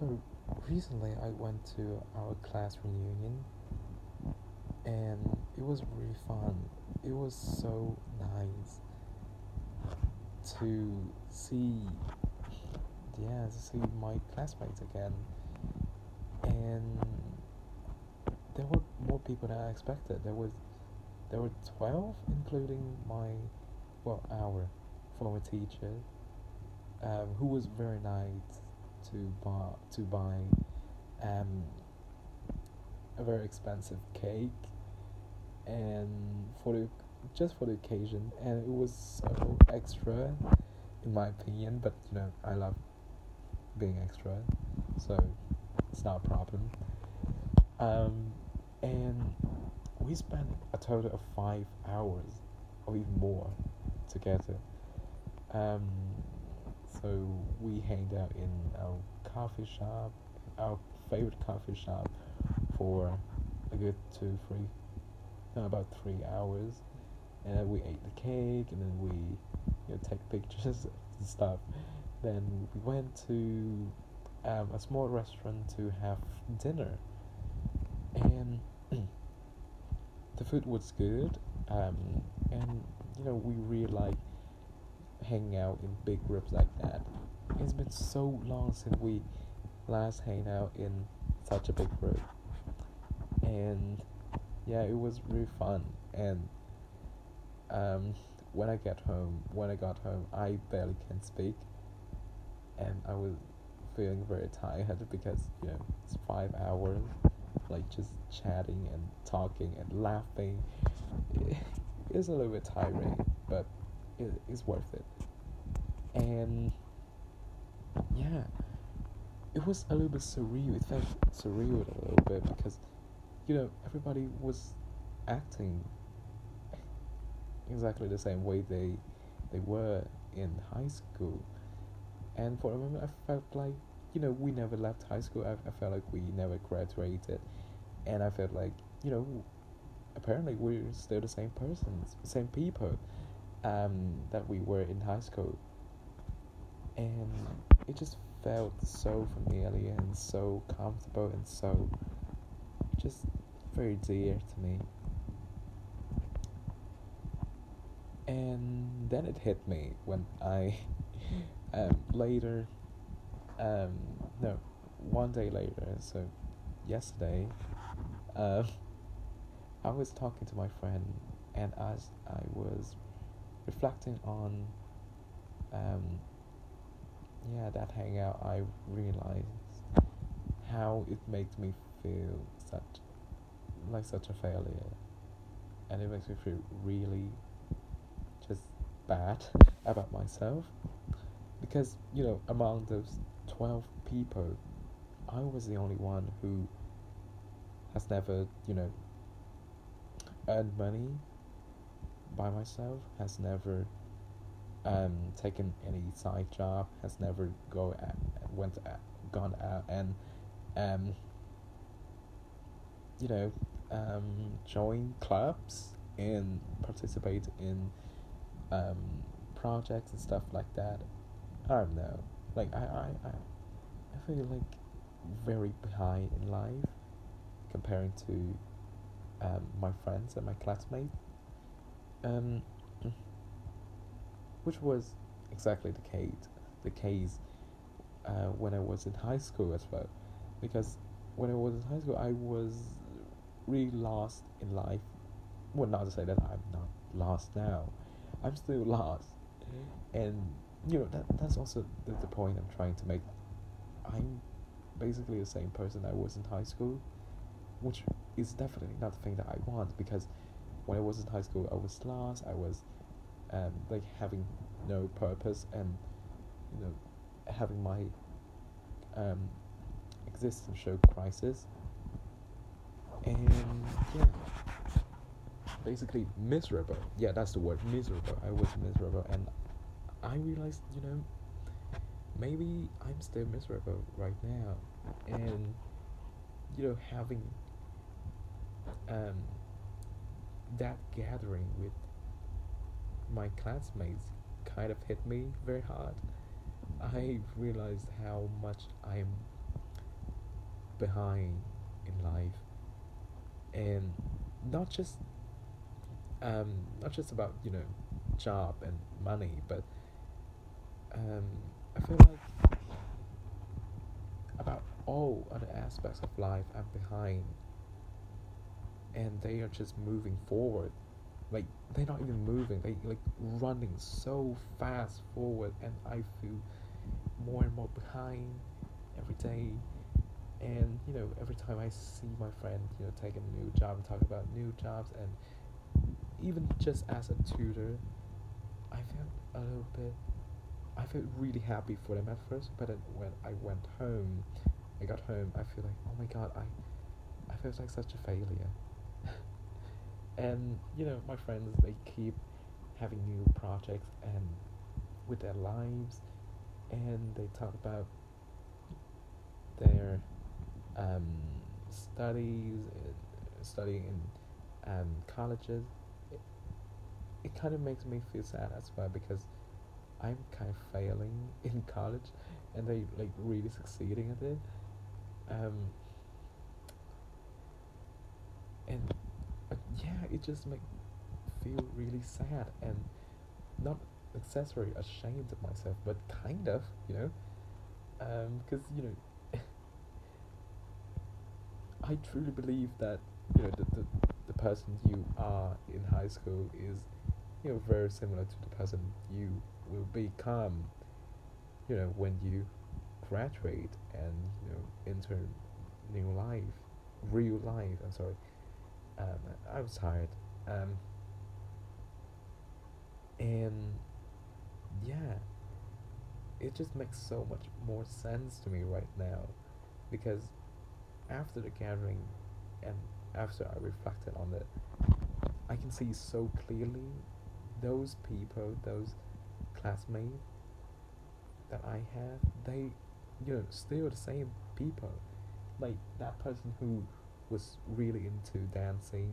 So recently I went to our class reunion and it was really fun. It was so nice to see yeah, to see my classmates again. And there were more people than I expected. There was there were twelve including my well our former teacher um, who was very nice to buy to buy um, a very expensive cake and for the just for the occasion. And it was so extra in my opinion but you know I love being extra so it's not a problem. Um, and we spent a total of five hours or even more together. Um, so we hanged out in our coffee shop, our favorite coffee shop, for a good two, three, no, about three hours, and then we ate the cake, and then we, you know, take pictures and stuff. Then we went to um, a small restaurant to have dinner, and the food was good, um, and you know we really like hanging out in big groups like that. It's been so long since we last hang out in such a big group. And yeah, it was really fun. And um, when I get home, when I got home, I barely can speak, and I was feeling very tired because you know it's five hours, like just chatting and talking and laughing. It's a little bit tiring, but it is worth it. And yeah, it was a little bit surreal. It felt surreal a little bit because you know everybody was acting exactly the same way they they were in high school. And for a moment, I felt like you know we never left high school. I, I felt like we never graduated, and I felt like you know apparently we're still the same persons, same people um, that we were in high school. And it just felt so familiar and so comfortable and so just very dear to me. And then it hit me when I um, later, um, no, one day later, so yesterday, uh, I was talking to my friend, and as I was reflecting on um, yeah that hangout I realized how it makes me feel such like such a failure. And it makes me feel really just bad about myself. Because you know among those 12 people I was the only one who has never you know earned money by myself, has never um, taken any side job, has never go at, went at, gone out and um, you know um, join clubs and participate in um, projects and stuff like that. I don't know. Like I, I, I, I feel like very behind in life comparing to um, my friends and my classmates um, which was exactly the case, the case uh, when I was in high school as well, because when I was in high school, I was really lost in life. Well, not to say that I'm not lost now, I'm still lost, and you know that that's also the, the point I'm trying to make. I'm basically the same person I was in high school, which is definitely not the thing that I want because when I was in high school, I was lost. I was um, like having no purpose and you know having my um, show crisis. And yeah, basically miserable. Yeah, that's the word, miserable. I was miserable, and I realized, you know, maybe I'm still miserable right now, and you know, having um that gathering with my classmates kind of hit me very hard. I realized how much I'm behind in life and not just um, not just about you know job and money but um, I feel like about all other aspects of life I'm behind and they are just moving forward. Like they're not even moving. They like running so fast forward and I feel more and more behind every day. And you know every time I see my friend you know take a new job and talk about new jobs and even just as a tutor I felt a little bit I felt really happy for them at first but then when I went home I got home I feel like oh my god I I felt like such a failure and you know my friends they keep having new projects and with their lives and they talk about their um, studies, studying in um, colleges. It, it kind of makes me feel sad as well because I'm kind of failing in college, and they like really succeeding at it. Um, and uh, yeah, it just makes feel really sad and not necessarily ashamed of myself, but kind of, you know, because um, you know, I truly believe that you know the, the the person you are in high school is you know very similar to the person you will become, you know, when you graduate and you know enter new life, real life. I'm sorry. Um, I was tired. Um, and yeah, it just makes so much more sense to me right now because after the gathering and after I reflected on it, I can see so clearly those people, those classmates that I have, they, you know, still the same people. Like that person who was really into dancing,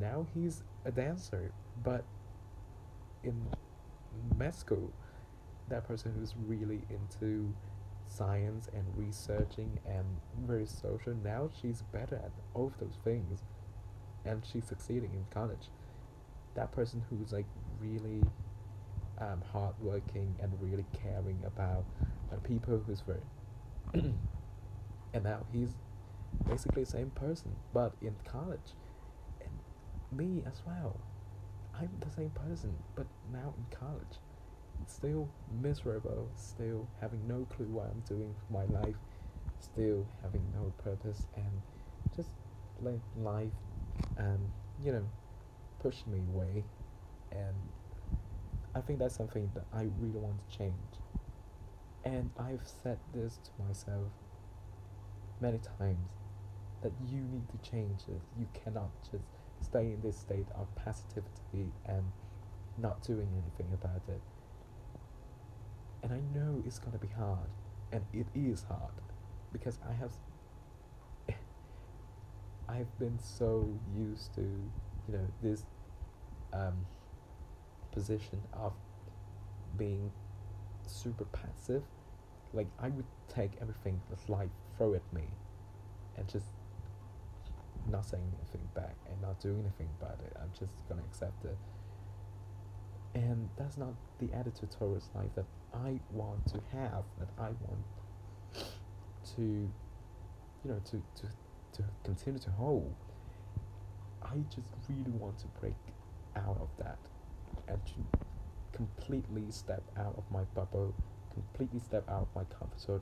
now he's a dancer, but in school, that person who's really into science and researching and very social, now she's better at all of those things and she's succeeding in college. That person who's like really um, hardworking and really caring about uh, people who's very and now he's basically the same person but in college and me as well I'm the same person, but now in college. Still miserable, still having no clue what I'm doing with my life, still having no purpose, and just let life, um, you know, push me away. And I think that's something that I really want to change. And I've said this to myself many times that you need to change this. You cannot just stay in this state of passivity and not doing anything about it. And I know it's gonna be hard, and it is hard because I have I've been so used to you know this um, position of being super passive. Like I would take everything that life throw at me, and just not saying anything back and not doing anything about it. I'm just gonna accept it. And that's not the attitude towards life that I want to have, that I want to you know to, to to continue to hold. I just really want to break out of that and completely step out of my bubble, completely step out of my comfort zone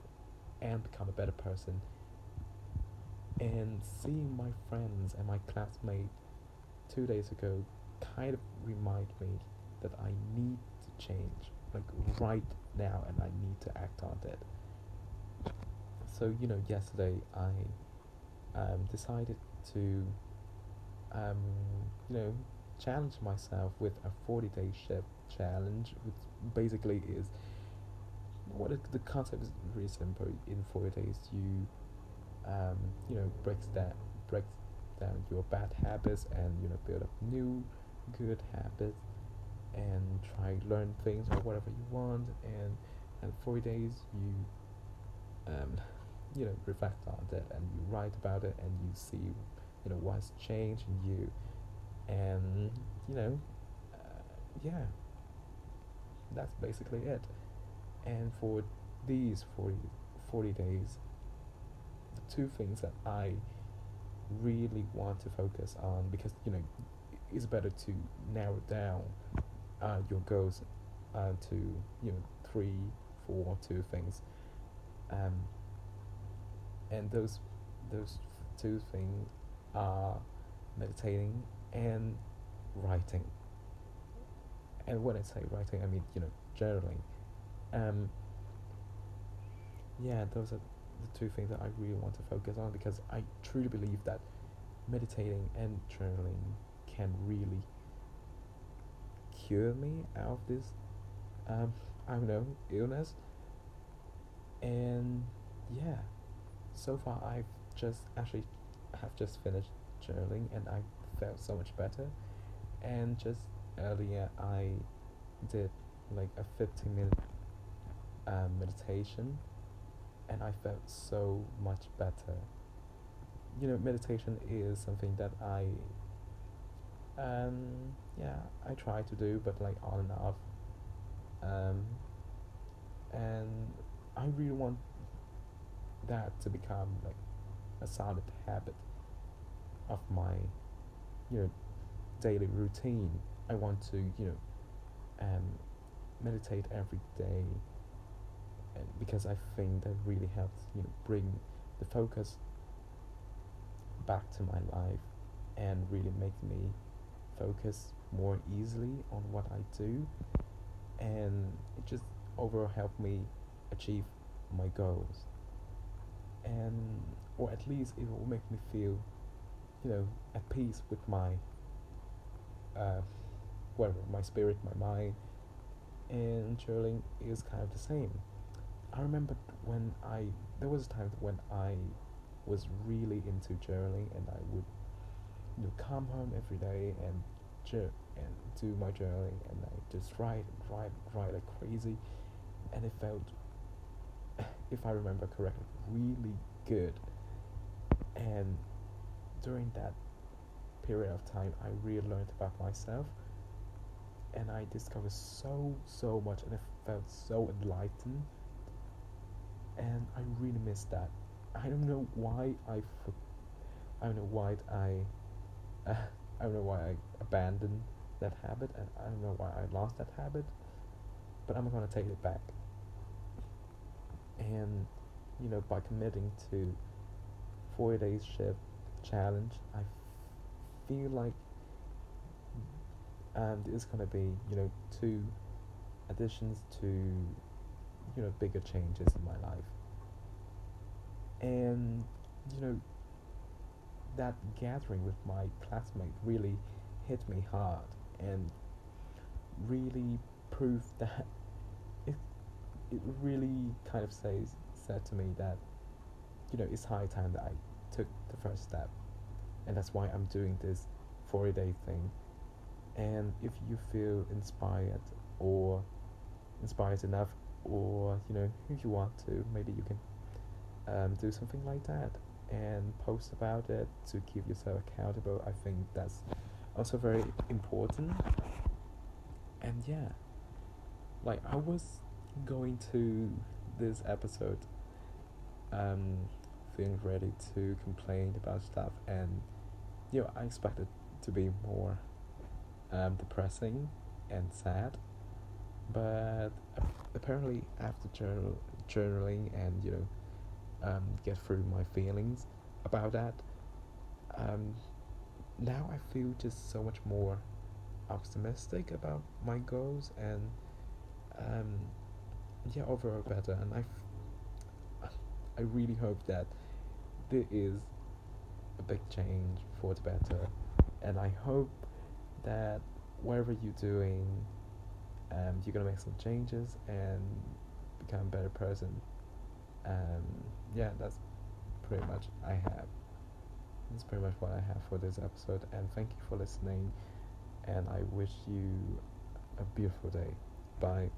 and become a better person and seeing my friends and my classmate two days ago kind of remind me that I need to change, like right now, and I need to act on it. So you know, yesterday I um, decided to, um, you know, challenge myself with a forty-day shift challenge, which basically is what it, the concept is really simple. In forty days, you um, you know breaks that breaks down your bad habits and you know build up new good habits and try learn things or whatever you want. And and 40 days you um, you know reflect on it and you write about it and you see you know what's changed in you. And you know uh, yeah. That's basically it. And for these 40, 40 days two things that i really want to focus on because you know it's better to narrow down uh, your goals uh, to you know three four two things. Um, and those those two things are meditating and writing. And when I say writing I mean you know journaling. Um, yeah those are the two things that I really want to focus on because I truly believe that meditating and journaling can really cure me out of this um, I don't know illness. And yeah so far I've just actually have just finished journaling and I felt so much better. And just earlier I did like a 15 minute um, meditation and I felt so much better. You know meditation is something that I um yeah I try to do but like on and off. Um and I really want that to become like a solid habit of my you know daily routine. I want to you know um meditate every day because I think that really helps you know bring the focus back to my life and really make me focus more easily on what I do. And it just overall helped me achieve my goals. And or at least it will make me feel you know at peace with my uh, whatever my spirit my mind. And journaling is kind of the same i remember when i there was a time when i was really into journaling and i would you know come home every day and jour- and do my journaling and i just write and write and write like crazy and it felt if I remember correctly, really good. And during that period of time, I really learned about myself, and I discovered so so much, and I felt so enlightened. And I really miss that. I don't know why I, I don't know why I, uh, I don't know why I abandoned that habit, and I don't know why I lost that habit. But I'm gonna take it back and you know by committing to four days shift challenge i feel like um, there's to be you know two additions to you know bigger changes in my life and you know that gathering with my classmate really hit me hard and really proved that it it really kind of says said to me that you know it's high time that I took the first step, and that's why I'm doing this 40 day thing. And if you feel inspired or inspired enough, or you know if you want to, maybe you can um, do something like that and post about it to keep yourself accountable. I think that's also very important. And yeah, like I was going to this episode um feeling ready to complain about stuff and you know I expected to be more um depressing and sad but apparently after journal journaling and you know um get through my feelings about that. Um now I feel just so much more optimistic about my goals and um yeah overall better. And I, f- I really hope that there is a big change for the better. And I hope that whatever you're doing um, you're gonna make some changes and become a better person. Um, yeah that's pretty much I have. That's pretty much what I have for this episode and thank you for listening and I wish you a beautiful day. Bye